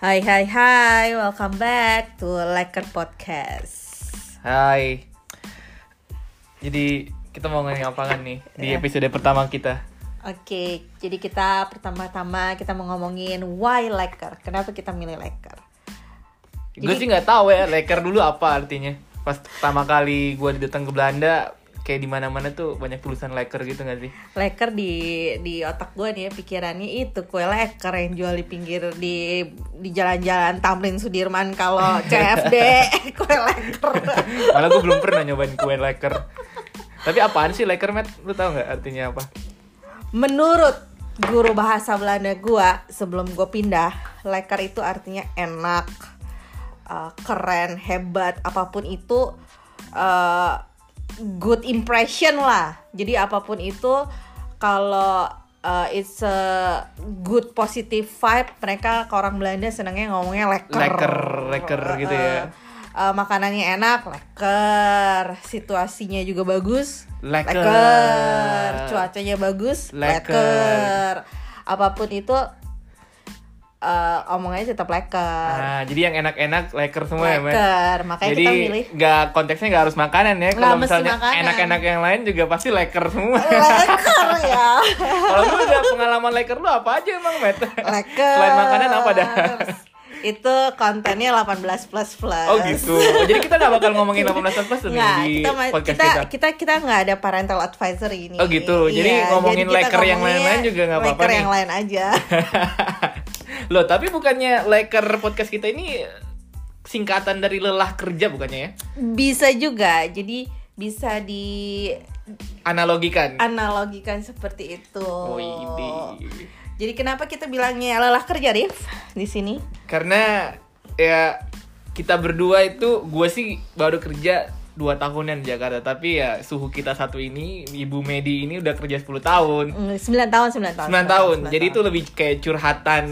Hai hai hai, welcome back to Leker Podcast. Hai. Jadi kita mau ngomongin apa kan nih di Ya. episode pertama kita? Oke, jadi kita pertama-tama kita mau ngomongin why Leker. Kenapa kita milih Leker? Gue sih nggak tahu ya leker dulu apa artinya. Pas pertama kali gue datang ke Belanda, kayak di mana-mana tuh banyak tulisan leker gitu nggak sih? Leker di di otak gue nih ya, pikirannya itu kue leker yang jual di pinggir di di jalan-jalan Tamrin Sudirman kalau CFD kue leker. Malah gue belum pernah nyobain kue leker. Tapi apaan sih leker, Matt? Lu tau nggak artinya apa? Menurut guru bahasa Belanda gua sebelum gue pindah, leker itu artinya enak, uh, keren, hebat, apa pun itu uh, good impression lah. Jadi apa pun itu kalau uh, it's a good positive vibe, mereka ke orang Belanda senangnya ngomongnya leker. Leker, leker gitu ya. Uh, makanannya enak, leker. Situasinya juga bagus, leker. Cuacanya bagus, Leker. leker. Apa pun itu uh, omongannya tetap leker. Nah, jadi yang enak-enak leker semua ya, Matt? leker. Makanya Jadi kita milih nggak konteksnya nggak harus makanan ya. Kalau misalnya enak-enak yang lain juga pasti leker semua. leker ya. Kalau lu ada pengalaman leker lu apa aja emang, Matt? leker. Selain makanan apa dah? itu kontennya 18 plus plus. Oh gitu. Oh, jadi kita nggak bakal ngomongin 18 plus nih Nggak, di kita, podcast kita kita. kita nggak ada parental advisory ini. Oh gitu. Jadi ngomongin kita leker yang lain-lain juga nggak apa-apa Leker nih. yang lain aja. Loh, tapi bukannya leker podcast kita ini singkatan dari lelah kerja bukannya ya? bisa juga. Jadi bisa di Analogikan. analogikan seperti itu. Oh, ini. Jadi kenapa kita bilangnya lelah kerja, Rif? Di sini? Karena ya kita berdua itu gue sih baru kerja dua tahunan di Jakarta tapi ya suhu kita satu ini Ibu Medi ini udah kerja 10 tahun Mm, 9 tahun, 9 tahun. 9 tahun. sembilan Jadi tahun. itu lebih kayak curhatan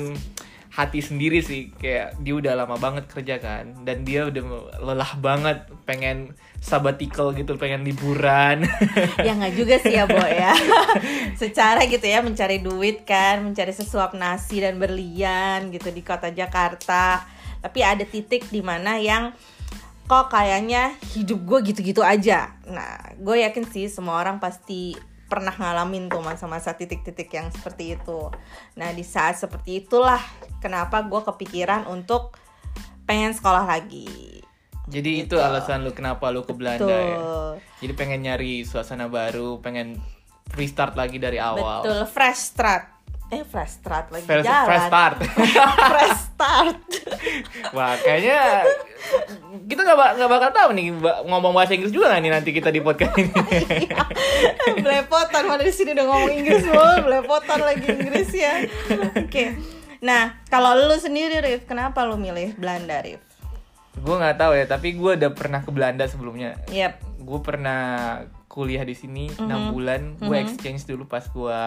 hati sendiri sih. Kayak dia udah lama banget kerja kan dan dia udah lelah banget pengen sabbatical gitu, pengen liburan. ya nggak juga sih ya Bo ya secara gitu ya mencari duit kan mencari sesuap nasi dan berlian gitu di kota Jakarta tapi ada titik di mana yang kok kayaknya hidup gue gitu-gitu aja nah gue yakin sih semua orang pasti pernah ngalamin tuh masa-masa titik-titik yang seperti itu nah di saat seperti itulah kenapa gue kepikiran untuk pengen sekolah lagi Jadi itu alasan lu kenapa lu ke Belanda Betul. ya. Jadi pengen nyari suasana baru, pengen restart lagi dari awal. Betul, fresh start. Eh, fresh start lagi Fresh, jalan. fresh start. fresh start. Wah, kayaknya kita nggak nggak bakal tahu nih ngomong bahasa Inggris juga nggak nih nanti kita di podcast ini. belepotan mana di sini udah ngomong Inggris mulu, belepotan lagi Inggris ya. Oke. Nah, kalau lu sendiri Rif, kenapa lu milih Belanda, Rif? gue nggak tahu ya, tapi gue udah pernah ke Belanda sebelumnya. Yap. gue pernah kuliah di sini enam bulan gue exchange dulu pas gue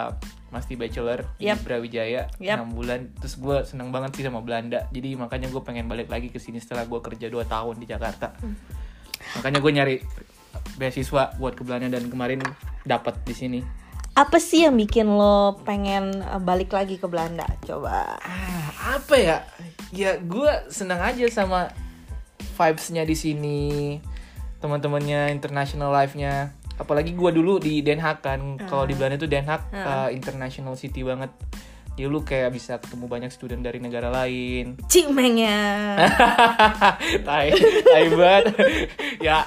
masih bachelor Yap. di Brawijaya Yap. enam bulan terus gue seneng banget sih sama Belanda jadi makanya gue pengen balik lagi ke sini setelah gue kerja 2 tahun di Jakarta makanya gue nyari beasiswa buat ke Belanda dan kemarin dapat di sini Apa sih yang bikin lo pengen uh, balik lagi ke Belanda? Coba. ah, apa ya ya gue seneng aja sama vibesnya di sini teman-temannya international life-nya apalagi gue dulu di Den Haag kan. Kalau di Belanda itu Den Haag uh, international city banget. Jadi lu kayak bisa ketemu banyak student dari negara lain. Cimengnya. tai tai banget. Ya.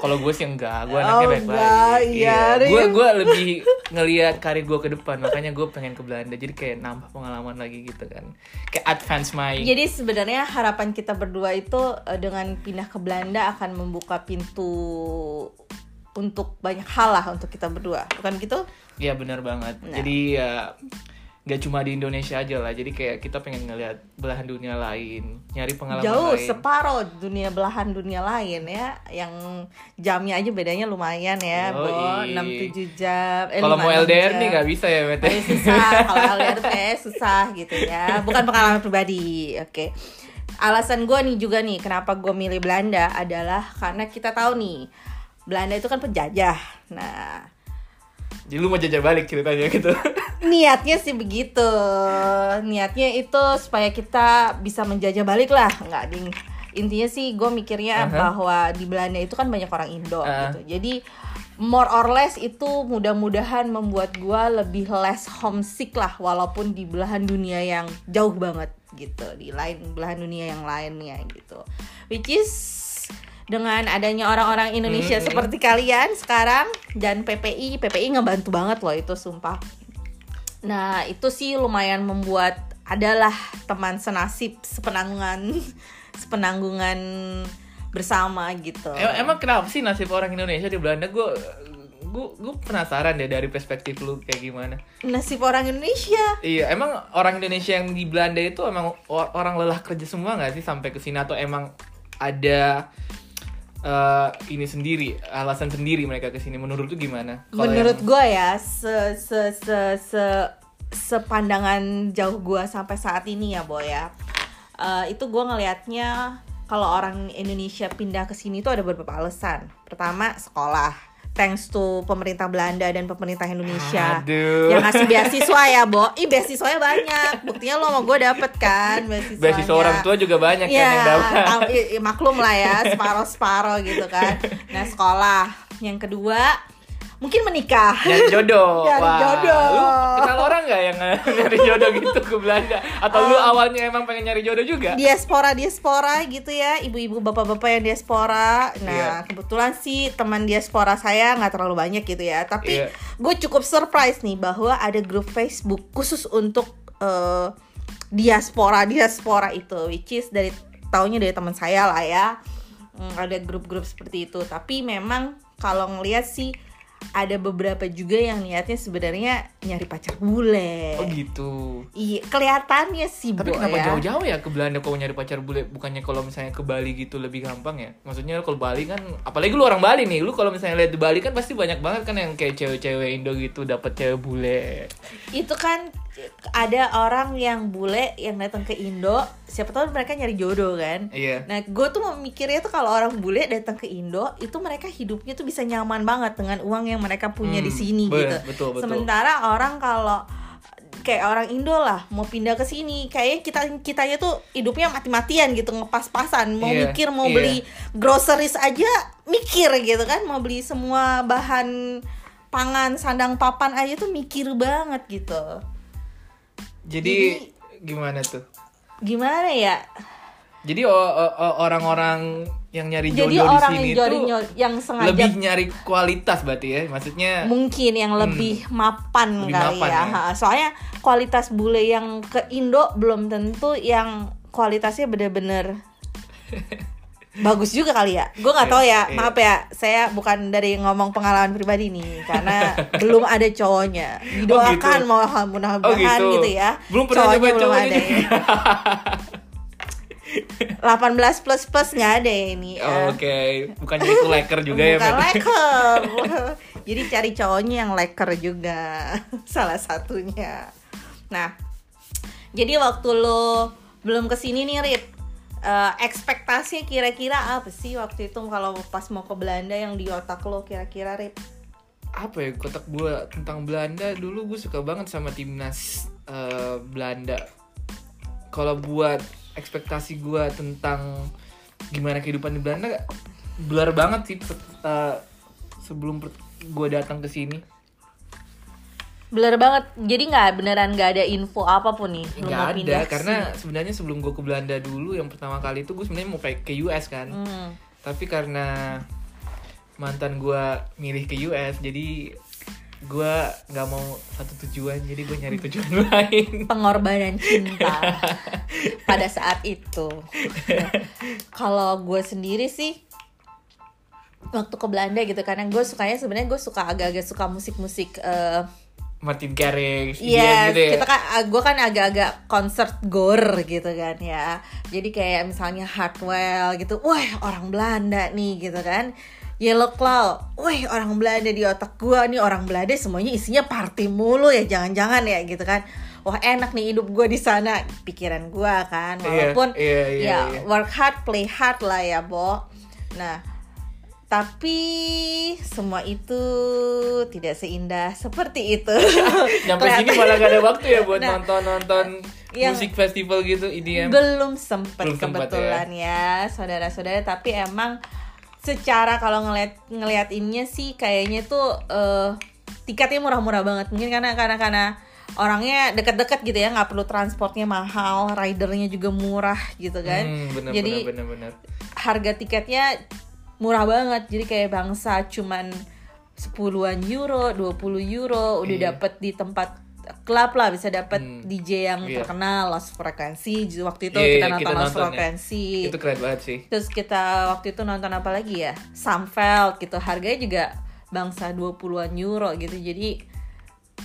Kalau gue sih enggak gue anaknya Oh, baik enggak, baik iya, gue Rin. gue lebih ngelihat karir gue ke depan. Makanya gue pengen ke Belanda. Jadi kayak nambah pengalaman lagi gitu kan. Kayak advance my Jadi sebenarnya harapan kita berdua itu eh, dengan pindah ke Belanda akan membuka pintu untuk banyak hal lah untuk kita berdua, bukan gitu? Iya benar banget. Nah. Jadi ya nggak cuma di Indonesia aja lah. Jadi kayak kita pengen ngeliat belahan dunia lain, nyari pengalaman Jauh lain. separuh dunia belahan dunia lain ya, yang jamnya aja bedanya lumayan ya, Bo, Yoi. 6 7 jam. eh, Kalau mau 5, 6 LDR jam. nih nggak bisa ya. Tapi susah, kalau LDR tuh kayak susah gitu ya. Bukan pengalaman pribadi, oke. Alasan gue nih juga nih, kenapa gue milih Belanda adalah karena kita tahu nih, Belanda itu kan penjajah. Nah, Jadi lu mau jajah balik ceritanya gitu. niatnya sih begitu niatnya itu supaya kita bisa menjajah balik lah nggak ding intinya sih gue mikirnya Aha. bahwa di Belanda itu kan banyak orang Indo Ah. gitu jadi more or less itu mudah-mudahan membuat gue lebih less homesick lah walaupun di belahan dunia yang jauh banget gitu di lain belahan dunia yang lainnya gitu which is dengan adanya orang-orang Indonesia Hmm. seperti kalian sekarang dan PPI PPI ngebantu banget loh itu sumpah Nah, itu sih lumayan membuat adalah teman senasib sepenanggungan sepenanggungan bersama gitu. Em- emang kenapa sih nasib orang Indonesia di Belanda? Gue gue gue penasaran deh dari perspektif lu kayak gimana. nasib orang Indonesia. Iya, emang orang Indonesia yang di Belanda itu emang orang lelah kerja semua nggak sih sampai ke sini atau emang ada eh, ini sendiri alasan sendiri mereka ke sini? Menurut lu gimana? Menurut yang- gue ya, se se se se sepandangan jauh gue sampai saat ini ya, Boy ya. Eh, itu gue ngelihatnya kalau orang Indonesia pindah ke sini itu ada beberapa alasan. Pertama, sekolah. Thanks to pemerintah Belanda dan pemerintah Indonesia. Aduh. yang ngasih beasiswa ya, Bo. Ih, beasiswanya banyak. Buktinya lo sama gue dapet kan beasiswanya. Beasiswa orang tua juga banyak kan Iya, yang dapat. tam- i- i- maklum lah ya, separoh-separoh gitu kan. Nah, sekolah. Yang kedua, mungkin menikah. Nyari jodoh. Nyari Wah, jodoh. Lu kenal orang nggak yang nyari jodoh gitu ke Belanda? Atau lu awalnya emang pengen nyari jodoh juga? diaspora diaspora gitu ya ibu-ibu bapak-bapak yang diaspora nah Iya. kebetulan sih teman diaspora saya nggak terlalu banyak gitu ya tapi Iya. gue cukup surprise nih bahwa ada grup Facebook khusus untuk eh, diaspora diaspora itu which is dari taunya dari teman saya lah ya Hmm, ada grup-grup seperti itu tapi memang kalau ngelihat sih ada beberapa juga yang niatnya sebenarnya nyari pacar bule Oh gitu. iya kelihatannya sih Tapi Bo, kenapa ya. jauh-jauh ya ke Belanda kalau nyari pacar bule? Bukannya kalau misalnya ke Bali gitu lebih gampang ya? Maksudnya kalau Bali kan, apalagi lu orang Bali nih, lu kalau misalnya lihat di Bali kan pasti banyak banget kan yang kayak cewek-cewek Indo gitu dapat cewek bule. itu kan ada orang yang bule yang datang ke Indo siapa tahu mereka nyari jodoh kan Iya. nah gue tuh mikirnya tuh kalau orang bule datang ke Indo itu mereka hidupnya tuh bisa nyaman banget dengan uang yang mereka punya di Hmm, sini be- gitu betul, betul. sementara orang kalau kayak orang Indo lah mau pindah ke sini kayaknya kita kitanya tuh hidupnya mati-matian gitu ngepas-pasan mau Iya, mikir mau iya. beli groceries aja mikir gitu kan mau beli semua bahan pangan sandang papan aja tuh mikir banget gitu Jadi, gimana tuh? gimana ya Jadi orang-orang yang nyari jodoh jadi di orang sini yang nyari tuh nyo- yang sengaja lebih nyari kualitas berarti ya? Maksudnya mungkin yang lebih mapan Lebih kali mapan ya. ya. Soalnya kualitas bule yang ke Indo belum tentu yang kualitasnya bener-bener bagus juga kali ya gue nggak Iya, tahu ya iya. maaf ya saya bukan dari ngomong pengalaman pribadi nih karena belum ada cowoknya didoakan gitu. mau Oh mudah-mudahan gitu. gitu. ya Belum pernah cowoknya belum ada ya. juga. 18 plus plus nggak ada ya ini Oh, Oke, bukannya itu leker juga ya, Bukan leker. Jadi cari cowoknya yang leker juga. Salah satunya. Nah, jadi waktu lo belum ke sini nih, Rip. Eh, ekspektasinya kira-kira apa sih waktu itu kalau pas mau ke Belanda yang di otak lo kira-kira, Rip? apa ya kotak gua tentang Belanda dulu gue suka banget sama timnas eh, Belanda kalau buat ekspektasi gua tentang gimana kehidupan di Belanda blur banget sih eh, sebelum gua datang ke sini Blur banget. Jadi nggak beneran nggak ada info apa pun nih. nggak ada pindah karena sebenarnya sebelum gue ke Belanda dulu yang pertama kali itu gue sebenarnya mau kayak ke US kan Hmm. tapi karena mantan gua milih ke US jadi gua nggak mau satu tujuan jadi gue nyari tujuan lain pengorbanan cinta pada saat itu. Nah, kalau gue sendiri sih waktu ke Belanda gitu karena gue sukanya sebenarnya gue suka agak-agak suka musik-musik eh Martin Garrix Iya, gitu ya kita kan, gue kan agak-agak concert gore gitu kan ya. Jadi kayak misalnya Hardwell gitu, wah orang Belanda nih gitu kan. Yellow Claw, wah orang Belanda di otak gue nih orang Belanda semuanya isinya party mulu ya, jangan-jangan ya gitu kan. Wah enak nih hidup gue di sana, pikiran gue kan. Iya, Walaupun iya, iya, ya iya. work hard, play hard lah ya, Bo. Nah, Tapi semua itu tidak seindah seperti itu. Nyampe sini malah gak ada waktu ya buat Nah, nonton-nonton yang- musik festival gitu belum sempet Belum sempet kebetulan ya, saudara-saudara. Tapi emang secara kalau ngeliat ngeliatinnya sih kayaknya tuh eh, tiketnya murah-murah banget. Mungkin karena karena karena orangnya deket-deket gitu ya, nggak perlu transportnya mahal, ridernya juga murah gitu kan. Hmm, bener, Jadi bener, bener, bener. harga tiketnya murah banget jadi kayak bangsa cuman 10-an euro 20 euro udah Iya. dapet di tempat klub lah bisa dapet Hmm. DJ yang Iya. terkenal Lost Frequency waktu itu Iya, kita nonton kita Lost nonton ya. Itu keren banget sih. terus kita waktu itu nonton apa lagi ya Samfeld gitu harganya juga bangsa 20-an euro gitu jadi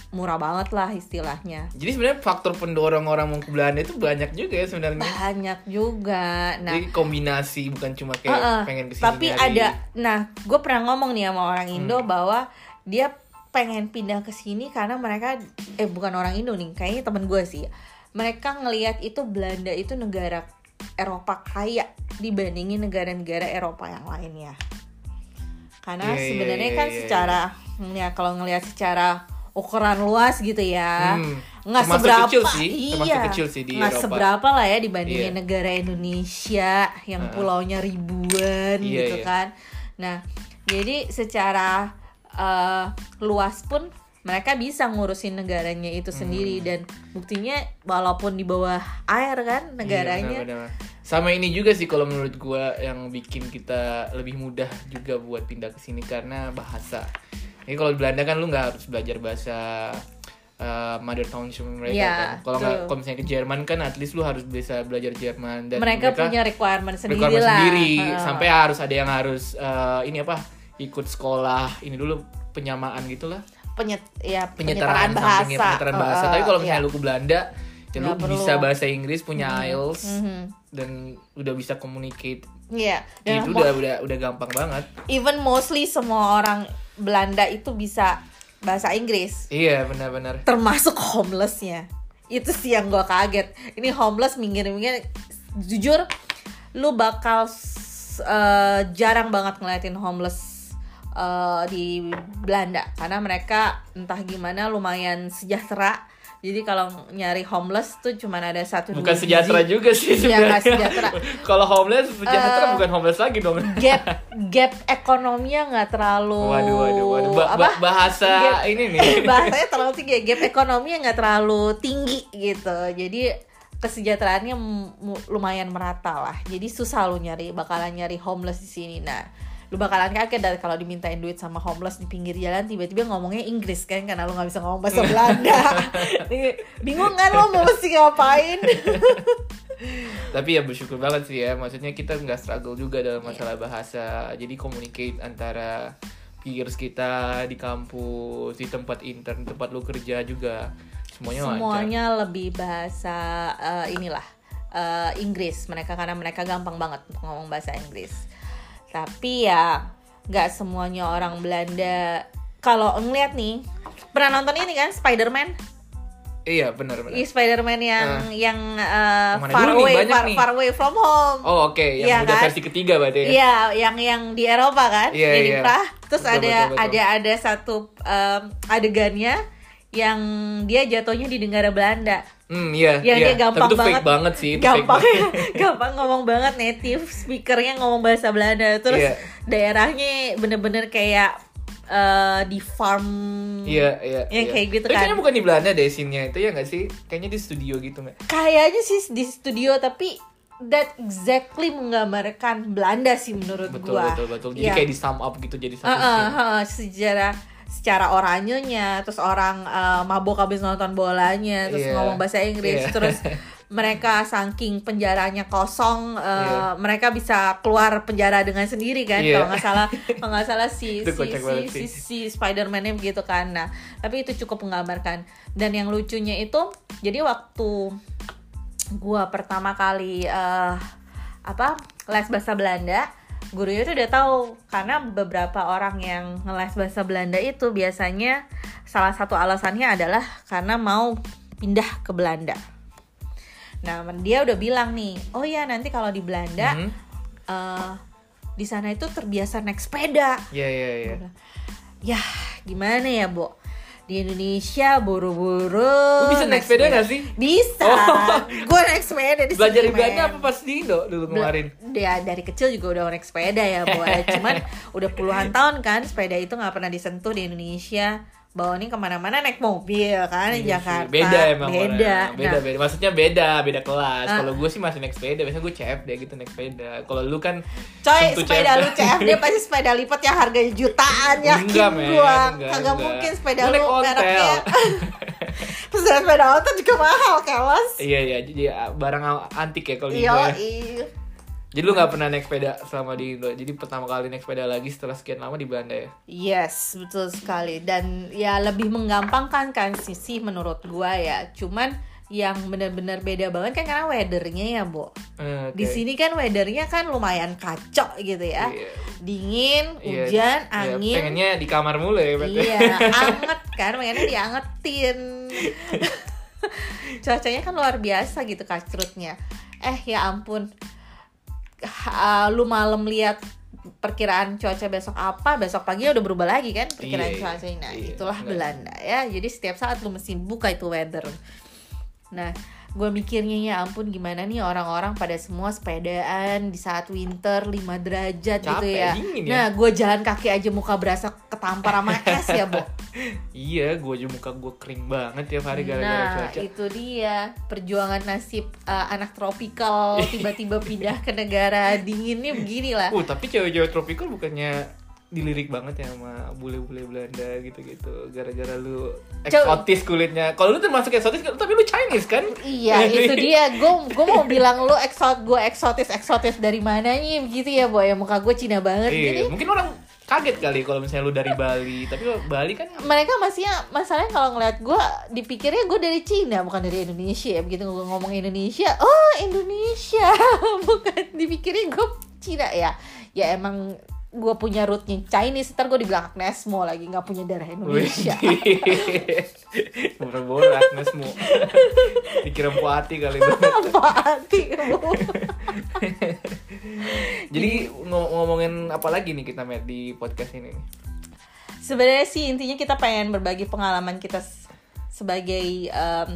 murah banget lah istilahnya Jadi sebenarnya faktor pendorong orang mau ke Belanda itu banyak juga ya sebenarnya. banyak juga nah Jadi kombinasi bukan cuma kayak Heeh. pengen ke sini Tapi nyari- ada, nah gue pernah ngomong nih sama orang Indo Hmm. bahwa dia pengen pindah ke sini karena mereka eh bukan orang Indo nih, kayaknya temen gue sih. Mereka ngelihat itu Belanda itu negara Eropa kaya dibandingin negara-negara Eropa yang lainnya. Karena Iya, iya, sebenarnya iya, kan iya, secara ya kalau ngelihat secara ukuran luas gitu ya, Hmm. nggak Termasuk seberapa kecil sih, iya kecil sih di nggak Eropa. seberapa lah ya dibandingin Iya. negara Indonesia yang pulaunya ribuan Iya, gitu iya. kan nah jadi secara eh, luas pun mereka bisa ngurusin negaranya itu sendiri Hmm. dan buktinya walaupun di bawah air kan Iya, negaranya benar-benar. Sama ini juga sih kalau menurut gua yang bikin kita lebih mudah juga buat pindah ke sini karena bahasa. Jadi kalau di Belanda kan lu nggak harus belajar bahasa uh, mother tongue mereka Iya, kan. Kalau nggak kalau misalnya ke Jerman kan at least lu harus bisa belajar Jerman dan mereka, punya requirement sendiri requirement lah sendiri Heeh. sampai harus ada yang harus uh, ini apa ikut sekolah ini dulu penyamaan gitulah Penyet, ya, penyetaraan penyetaraan bahasa penyetaraan bahasa Heeh, tapi kalau misalnya iya. lu ke Belanda ya lu perlu. bisa bahasa Inggris punya IELTS Mhm. dan udah bisa communicate Iya, dan itu udah udah udah gampang banget even mostly semua orang Belanda itu bisa bahasa Inggris. Iya benar-benar. Termasuk homelessnya. Itu sih yang gue kaget. Ini homeless minggir-minggir. Jujur lu bakal eh, jarang banget ngeliatin homeless eh, di Belanda. Karena mereka entah gimana lumayan sejahtera jadi kalau nyari homeless tuh cuman ada satu dua bukan biji. sejahtera juga sih Iya, sebenarnya. sejahtera. kalau homeless sejahtera Eh, bukan homeless lagi dong. gap gap ekonominya nggak terlalu waduh waduh waduh. Ba- apa? ba- bahasa Gap- ini nih. Bahasanya terlalu tinggi. Ya, gap ekonominya nggak terlalu tinggi gitu. Jadi kesejahteraannya lumayan merata lah. Jadi susah lu nyari bakalan nyari homeless di sini. Nah lu bakalan kaget dari kalau dimintain duit sama homeless di pinggir jalan tiba-tiba ngomongnya Inggris kan karena lu nggak bisa ngomong bahasa Belanda. Bingung kan lu mau mesti ngapain? Tapi ya bersyukur banget sih ya maksudnya kita nggak struggle juga dalam Iya. masalah bahasa. Jadi communicate antara peers kita di kampus di tempat intern tempat lu kerja juga semuanya, lancar. Semuanya lebih bahasa eh, inilah eh, Inggris mereka karena mereka gampang banget untuk ngomong bahasa Inggris tapi ya nggak semuanya orang Belanda kalau ngeliat nih pernah nonton ini kan Spider-Man iya benar benar Spider-Man yang yang eh, Yang mana far dulu nih? away far, nih. far away from home oh oke yang Iya udah kan? versi ketiga berarti ya Iya, yang yang di Eropa kan, Iya, yang di. Prah. Terus Betul, ada betul, betul. ada ada satu em, adegannya yang dia jatuhnya di negara Belanda. hmm iya Yang iya dia gampang tapi itu banget, fake banget sih itu fake gampang banget. gampang ngomong banget native speakernya ngomong bahasa Belanda. Terus Iya. daerahnya bener-bener kayak eh, di farm. Iya, iya. Yang iya. kayak gitu Tapi kan. Kayaknya bukan di Belanda deh scene-nya itu ya nggak sih? Kayaknya di studio gitu nggak? Kayaknya sih di studio tapi that exactly menggambarkan Belanda sih menurut Betul, gua. betul, betul. Jadi Iya. kayak di sum up gitu jadi satu Heeh, scene. heeh, secara secara oranyenya terus orang eh, mabok habis nonton bolanya terus Iya. ngomong bahasa Inggris Iya. terus mereka saking penjaranya kosong eh, Iya. mereka bisa keluar penjara dengan sendiri kan Iya. kalau nggak salah kalau nggak salah si si si, si, si Spider-Man-nya begitu kan nah tapi itu cukup menggambarkan dan yang lucunya itu jadi waktu gua pertama kali eh, apa les bahasa Belanda gurunya tuh udah tahu karena beberapa orang yang ngeles bahasa Belanda itu biasanya salah satu alasannya adalah karena mau pindah ke Belanda. Nah dia udah bilang nih, oh ya nanti kalau di Belanda Mhm. eh, di sana itu terbiasa naik sepeda Iya iya iya. Bilang, ya gimana ya Bo di Indonesia buru-buru Lu bisa naik sepeda gak sih? bisa Oh. gue naik sepeda di Belajar men. apa pas di Indo dulu kemarin? dia dari kecil juga udah naik sepeda ya Bo cuman udah puluhan tahun kan sepeda itu nggak pernah disentuh di Indonesia bawa ini ke mana-mana naik mobil kan di Iya Jakarta Beda emang beda. Beda Nah, beda. Maksudnya beda, beda kelas. Ah. Kalau gue sih masih naik sepeda, biasanya gue CFD gitu naik sepeda. Kalau lu kan Coy, sepeda CFD. lu CFD pasti sepeda lipat yang harganya jutaan Enggak, men. gua. Enggak, Kagak enggak. mungkin sepeda lu ontel. mereknya. Terus sepeda ontel juga mahal, kelas. Iya iya, jadi ah, barang antik ya kalau ya. iya. Jadi lu nggak pernah naik sepeda selama di Indo. Jadi pertama kali naik sepeda lagi setelah sekian lama di Belanda ya. Yes, betul sekali. Dan ya lebih menggampangkan kan sisi menurut gua ya. Cuman yang benar-benar beda banget kan karena weathernya ya, Bo. Eh, oke. Di sini kan weathernya kan lumayan kacau gitu ya. Iya. Dingin, Iya, hujan, iya, angin. pengennya di kamar mulu ya. Iya, anget kan, pengennya diangetin. Cuacanya kan luar biasa gitu kacrutnya. Eh ya ampun, Ha- lu malam lihat perkiraan cuaca besok apa, besok pagi udah berubah lagi kan perkiraan Iya, iya. cuacanya. Nah, Iya, itulah benar. Belanda ya. Jadi setiap saat lu mesti buka itu weather. Nah, gue mikirnya ya ampun gimana nih orang-orang pada semua sepedaan di saat winter 5 derajat gitu Capek, ya. dingin ya. Nah, gue jalan kaki aja muka berasa ketampar sama es ya, Bo. Iya, gue aja muka gue kering banget tiap hari gara-gara Nah, cuaca. itu dia perjuangan nasib uh, anak tropikal tiba-tiba pindah ke negara dinginnya beginilah. Uh, tapi cewek-cewek tropical bukannya dilirik banget ya sama bule-bule Belanda gitu-gitu gara-gara lu eksotis kulitnya. Kalau lu termasuk eksotis tapi lu Chinese kan? Iya, itu dia. Gue gue mau bilang lu eksot gue eksotis eksotis dari mananya begitu ya, Boy. Muka gue Cina banget Iya, gini. mungkin orang kaget kali kalau misalnya lu dari Bali. Tapi Bali kan Mereka masih masalahnya kalau ngeliat gue dipikirnya gue dari Cina bukan dari Indonesia ya begitu gue ngomong Indonesia oh Indonesia bukan dipikirnya gue Cina ya ya emang gue punya rootnya Chinese ntar gue dibilang Agnesmo lagi nggak punya darah Indonesia. Bora-bora Agnesmu Dikira puati kali lu apa sih Bu? Jadi ngo- ngomongin apa lagi nih kita Matt di podcast ini? Sebenarnya sih intinya kita pengen berbagi pengalaman kita sebagai em,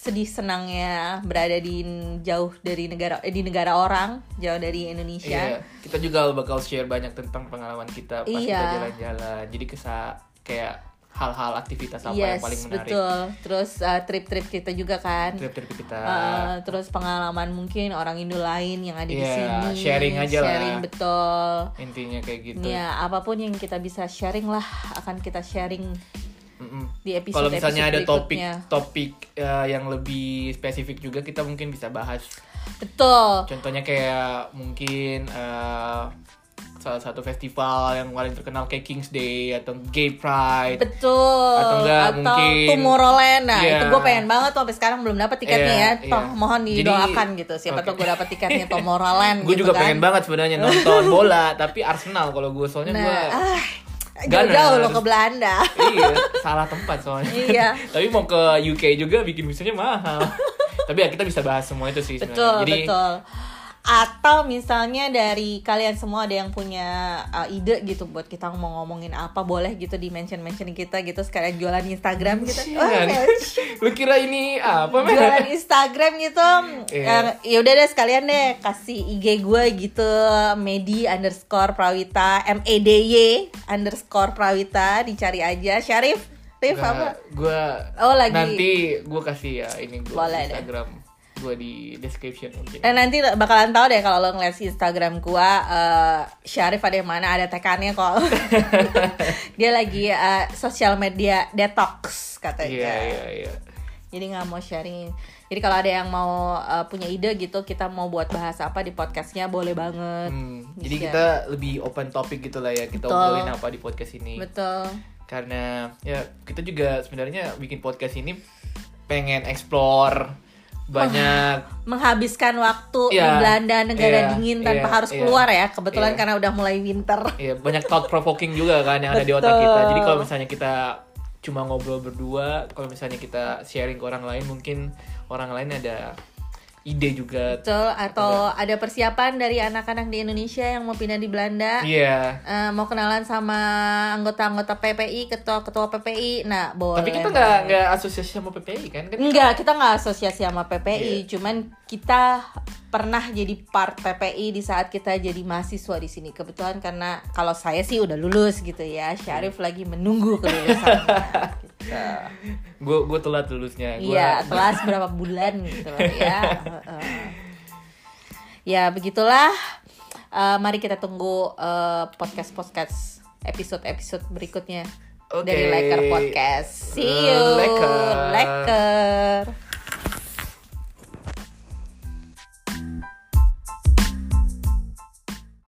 sedih senangnya berada di jauh dari negara eh, di negara orang jauh dari Indonesia Iya, kita juga bakal share banyak tentang pengalaman kita pas kita Iya. jalan-jalan. Jadi kesa kayak hal-hal aktivitas apa yang yes paling menarik. betul terus uh, trip-trip kita juga kan Trip-trip kita. Uh, terus pengalaman mungkin orang Indo lain yang ada di Iya, sini sharing aja lah. sharing betul Intinya kayak gitu. ya apa pun yang kita bisa sharing lah akan kita sharing Mm-mm. di episode Kalau misalnya ada topik berikutnya. topik uh, yang lebih spesifik juga kita mungkin bisa bahas. betul Contohnya kayak mungkin uh, salah satu festival yang paling terkenal kayak King's Day atau Gay Pride. betul Atau enggak, mungkin- Tomorrowland nah Iya. itu gue pengen banget tuh sampai sekarang belum dapat tiketnya Iya, ya toh iya. mohon Jadi- didoakan gitu siapa Oke. tuh gue dapat tiketnya Tomorrowland Gue gitu juga kan. pengen banget sebenarnya nonton bola, tapi Arsenal kalau gue soalnya nah gue ah. Jauh-jauh lo ke Belanda iya salah tempat soalnya. Iya. tapi mau ke UK juga bikin visanya mahal. tapi ya kita bisa bahas semua itu sih sebenarnya. betul Jadi betul atau misalnya dari kalian semua ada yang punya uh, ide gitu buat kita mau ngomongin apa boleh gitu di mention mention kita gitu sekalian jualan Instagram gitu oh, Mention. mention. lu kira ini apa men? jualan Instagram gitu Iya. ya udah deh sekalian deh kasih IG gue gitu Medi underscore Prawita M E D Y underscore Prawita dicari aja Syarif Rif apa Gue Oh, lagi. nanti gue kasih ya ini gue deh. Gue di description mungkin. Dan nanti bakalan tahu deh kalau lo ngeliat si Instagram gua eh, Syarif ada yang mana ada tekannya kok. Dia lagi eh, sosial media detox katanya. Iya iya iya. Jadi nggak mau sharing. Jadi kalau ada yang mau eh, punya ide gitu kita mau buat bahas apa di podcastnya boleh banget. Hmm, jadi kita lebih open topik gitu lah ya kita Betul. obrolin apa di podcast ini. Betul. Karena ya kita juga sebenarnya bikin podcast ini pengen explore banyak Menghabiskan waktu di Iya, Belanda negara iya, dingin tanpa iya, harus iya. keluar ya. Kebetulan Iya. karena udah mulai winter. ya banyak thought provoking juga kan yang ada di otak kita. Jadi kalau misalnya kita cuma ngobrol berdua, kalau misalnya kita sharing ke orang lain mungkin orang lain ada ide juga. Betul, atau ada persiapan dari anak-anak di Indonesia yang mau pindah di Belanda. Iya. Eh, mau kenalan sama anggota-anggota PPI, ketua-ketua PPI, nah boleh. Tapi kita nggak nggak asosiasi sama PPI kan? kan Enggak, kita nggak asosiasi sama PPI, cuman kita pernah jadi part PPI di saat kita jadi mahasiswa di sini. Kebetulan karena kalau saya sih udah lulus gitu ya, Syarif lagi menunggu kelulusannya. gitu. Gue gue telat lulusnya. Gua, Iya, telas berapa bulan gitu loh ya. Heeh. Ya begitulah. Eh, mari kita tunggu podcast podcast episode episode berikutnya Oke. dari Leker Podcast. See you, Leker. Leker.